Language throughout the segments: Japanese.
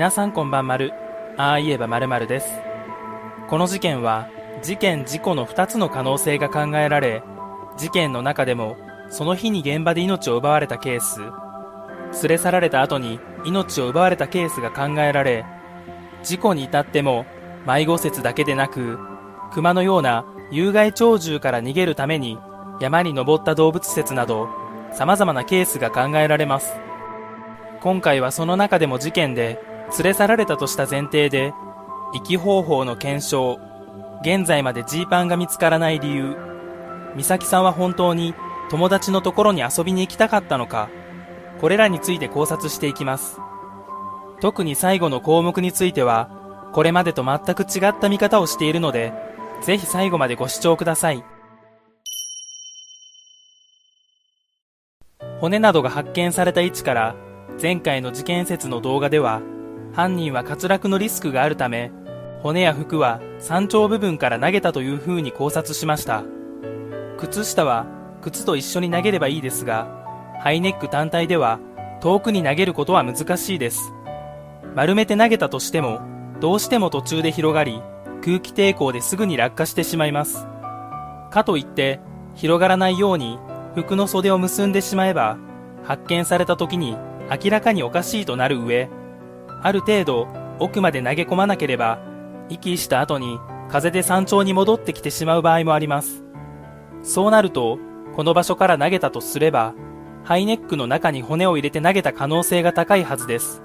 皆さんこんばんまる。ああ言えばまるまるです。この事件は、事件事故の2つの可能性が考えられ、事件の中でも、その日に現場で命を奪われたケース、連れ去られた後に命を奪われたケースが考えられ、事故に至っても、迷子説だけでなく、熊のような有害鳥獣から逃げるために山に登った動物説など、様々なケースが考えられます。今回はその中でも事件で連れ去られたとした前提で、生き方法の検証、現在までジーパンが見つからない理由、美咲さんは本当に友達のところに遊びに行きたかったのか、これらについて考察していきます。特に最後の項目については、これまでと全く違った見方をしているので、ぜひ最後までご視聴ください。骨などが発見された位置から前回の事件説の動画では犯人は滑落のリスクがあるため骨や服は山頂部分から投げたという風に考察しました。靴下は靴と一緒に投げればいいですがハイネック単体では遠くに投げることは難しいです。丸めて投げたとしてもどうしても途中で広がり空気抵抗ですぐに落下してしまいます。かといって広がらないように服の袖を結んでしまえば発見された時に明らかにおかしいとなる上ある程度奥まで投げ込まなければ息した後に風で山頂に戻ってきてしまう場合もあります。そうなるとこの場所から投げたとすればハイネックの中に骨を入れて投げた可能性が高いはずです。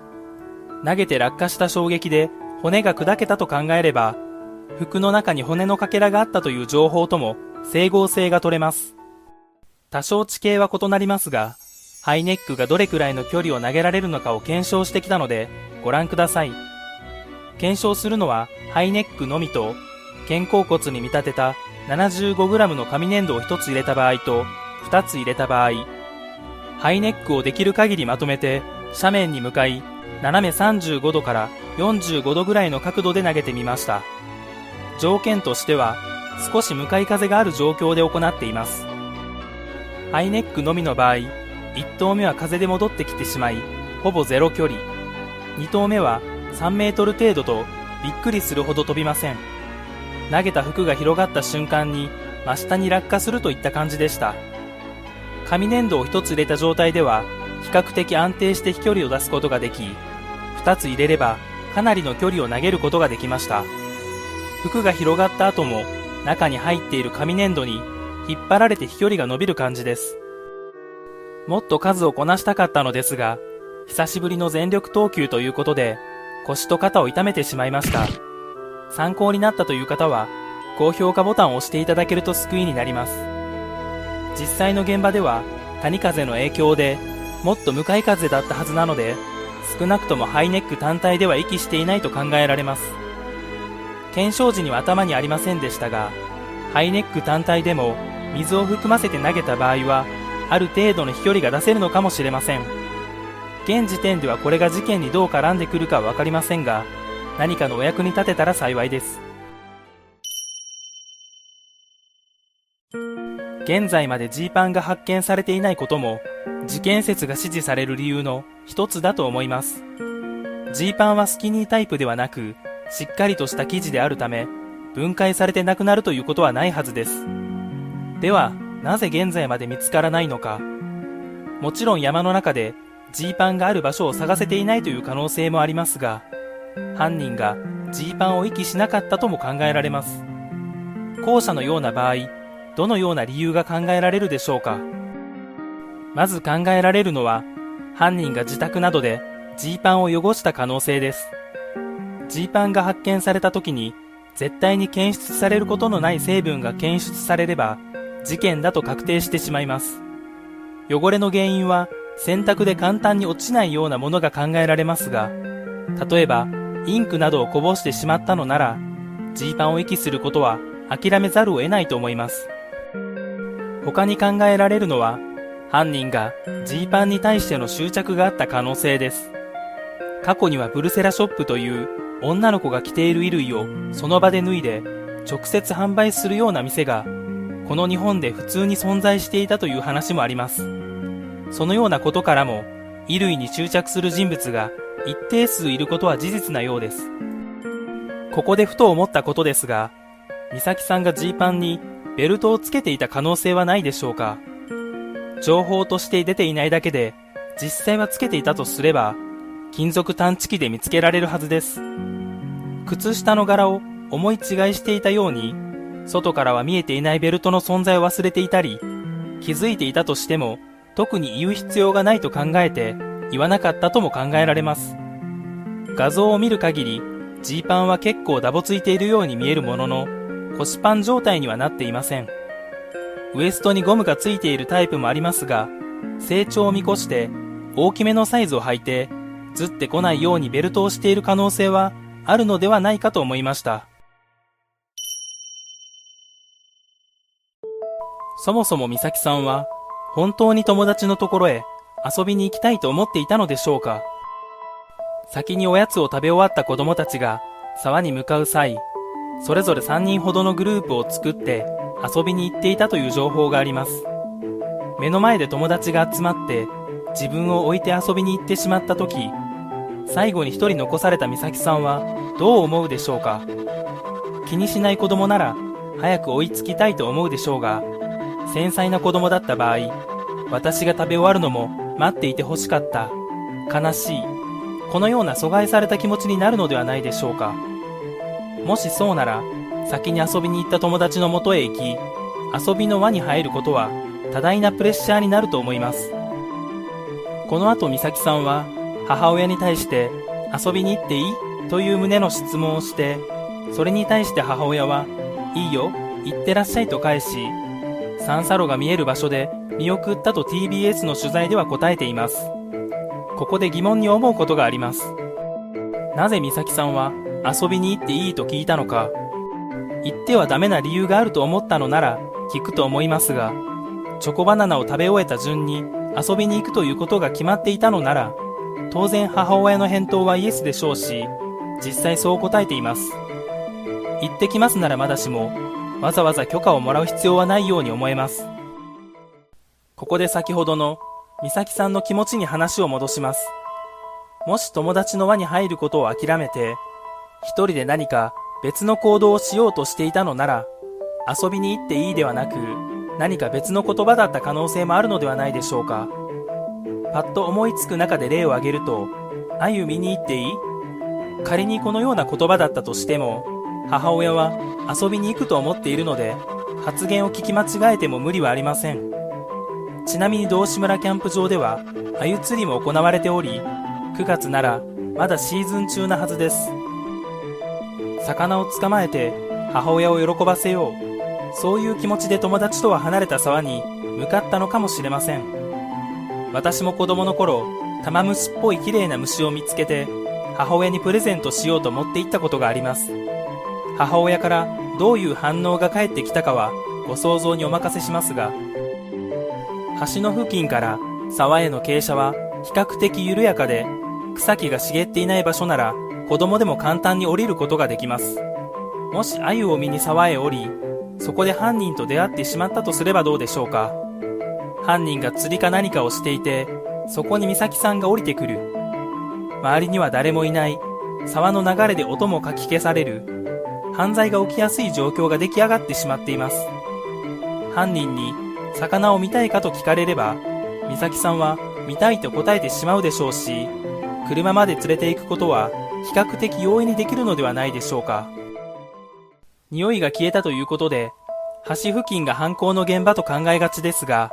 投げて落下した衝撃で骨が砕けたと考えれば服の中に骨のかけらがあったという情報とも整合性が取れます。多少地形は異なりますが、ハイネックがどれくらいの距離を投げられるのかを検証してきたので、ご覧ください。検証するのはハイネックのみと、肩甲骨に見立てた 75g の紙粘土を1つ入れた場合と、2つ入れた場合、ハイネックをできる限りまとめて、斜面に向かい、斜め35度から45度ぐらいの角度で投げてみました。条件としては、少し向かい風がある状況で行っています。ハイネックのみの場合、1投目は風で戻ってきてしまい、ほぼゼロ距離。2投目は3メートル程度とびっくりするほど飛びません。投げた服が広がった瞬間に真下に落下するといった感じでした。紙粘土を1つ入れた状態では比較的安定して飛距離を出すことができ、2つ入れればかなりの距離を投げることができました。服が広がった後も中に入っている紙粘土に引っ張られて飛距離が伸びる感じです。もっと数をこなしたかったのですが、久しぶりの全力投球ということで、腰と肩を痛めてしまいました。参考になったという方は、高評価ボタンを押していただけると救いになります。実際の現場では、谷風の影響で、もっと向かい風だったはずなので、少なくともハイネック単体では息していないと考えられます。検証時には頭にありませんでしたが、ハイネック単体でも水を含ませて投げた場合はある程度の飛距離が出せるのかもしれません。現時点ではこれが事件にどう絡んでくるかは分かりませんが何かのお役に立てたら幸いです。現在までジーパンが発見されていないことも事件説が支持される理由の一つだと思います。ジーパンはスキニータイプではなくしっかりとした生地であるため分解されてなくなるということはないはずです。では、なぜ現在まで見つからないのか。もちろん山の中でジーパンがある場所を探せていないという可能性もありますが、犯人がジーパンを遺棄しなかったとも考えられます。後者のような場合、どのような理由が考えられるでしょうか。まず考えられるのは、犯人が自宅などでジーパンを汚した可能性です。ジーパンが発見された時に、絶対に検出されることのない成分が検出されれば、事件だと確定してしまいます。汚れの原因は洗濯で簡単に落ちないようなものが考えられますが、例えばインクなどをこぼしてしまったのなら、ジーパンを遺棄することは諦めざるを得ないと思います。他に考えられるのは、犯人がジーパンに対しての執着があった可能性です。過去にはブルセラショップという女の子が着ている衣類をその場で脱いで直接販売するような店がこの日本で普通に存在していたという話もあります。そのようなことからも、衣類に執着する人物が一定数いることは事実なようです。ここでふと思ったことですが、美咲さんがジーパンにベルトをつけていた可能性はないでしょうか情報として出ていないだけで、実際はつけていたとすれば、金属探知機で見つけられるはずです。靴下の柄を思い違いしていたように、外からは見えていないベルトの存在を忘れていたり、気づいていたとしても、特に言う必要がないと考えて、言わなかったとも考えられます。画像を見る限り、ジーパンは結構ダボついているように見えるものの、腰パン状態にはなっていません。ウエストにゴムがついているタイプもありますが、成長を見越して大きめのサイズを履いて、ずってこないようにベルトをしている可能性はあるのではないかと思いました。そもそも美咲さんは本当に友達のところへ遊びに行きたいと思っていたのでしょうか？先におやつを食べ終わった子供たちが沢に向かう際、それぞれ3人ほどのグループを作って遊びに行っていたという情報があります。目の前で友達が集まって自分を置いて遊びに行ってしまった時、最後に一人残された美咲さんはどう思うでしょうか？気にしない子供なら早く追いつきたいと思うでしょうが、繊細な子供だった場合、私が食べ終わるのも待っていて欲しかった。悲しい。このような阻害された気持ちになるのではないでしょうか。もしそうなら、先に遊びに行った友達のもとへ行き、遊びの輪に入ることは多大なプレッシャーになると思います。この後美咲さんは母親に対して遊びに行っていい？という旨の質問をして、それに対して母親は、いいよ、行ってらっしゃいと返し、三叉路が見える場所で見送ったと TBS の取材では答えています。ここで疑問に思うことがあります。なぜ美咲さんは遊びに行っていいと聞いたのか、行ってはダメな理由があると思ったのなら聞くと思いますが、チョコバナナを食べ終えた順に遊びに行くということが決まっていたのなら、当然母親の返答はイエスでしょうし、実際そう答えています。行ってきますならまだしも、わざわざ許可をもらう必要はないように思えます。ここで先ほどの美咲さんの気持ちに話を戻します。もし友達の輪に入ることを諦めて、一人で何か別の行動をしようとしていたのなら、遊びに行っていいではなく、何か別の言葉だった可能性もあるのではないでしょうか。パッと思いつく中で例を挙げると、あゆ見に行っていい仮にこのような言葉だったとしても、母親は遊びに行くと思っているので、発言を聞き間違えても無理はありません。ちなみに道志村キャンプ場では、あゆ釣りも行われており、9月ならまだシーズン中なはずです。魚を捕まえて母親を喜ばせよう。そういう気持ちで友達とは離れた沢に向かったのかもしれません。私も子供の頃、玉虫っぽい綺麗な虫を見つけて、母親にプレゼントしようと持って行ったことがあります。母親からどういう反応が返ってきたかはご想像にお任せしますが、橋の付近から沢への傾斜は比較的緩やかで、草木が茂っていない場所なら子供でも簡単に降りることができます。もし鮎を見に沢へ降り、そこで犯人と出会ってしまったとすればどうでしょうか。犯人が釣りか何かをしていて、そこに美咲さんが降りてくる。周りには誰もいない。沢の流れで音もかき消される。犯罪が起きやすい状況が出来上がってしまっています。犯人に魚を見たいかと聞かれれば、美咲さんは見たいと答えてしまうでしょうし、車まで連れて行くことは比較的容易にできるのではないでしょうか。匂いが消えたということで、橋付近が犯行の現場と考えがちですが、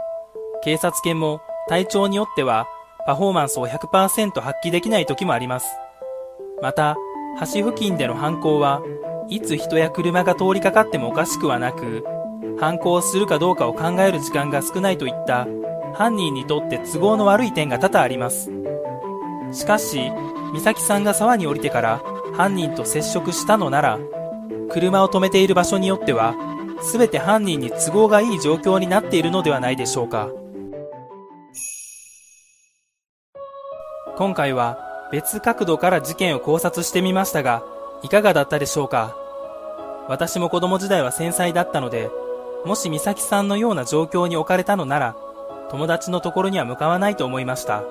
警察犬も体調によってはパフォーマンスを100%発揮できない時もあります。また、橋付近での犯行はいつ人や車が通りかかってもおかしくはなく、犯行をするかどうかを考える時間が少ないといった犯人にとって都合の悪い点が多々あります。しかし、美咲さんが沢に降りてから犯人と接触したのなら、車を止めている場所によっては、全て犯人に都合がいい状況になっているのではないでしょうか。今回は別角度から事件を考察してみましたが、いかがだったでしょうか？私も子供時代は繊細だったので、もし美咲さんのような状況に置かれたのなら、友達のところには向かわないと思いました。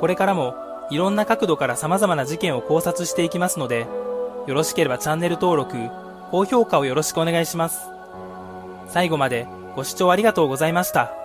これからもいろんな角度から様々な事件を考察していきますので、よろしければチャンネル登録、高評価をよろしくお願いします。最後までご視聴ありがとうございました。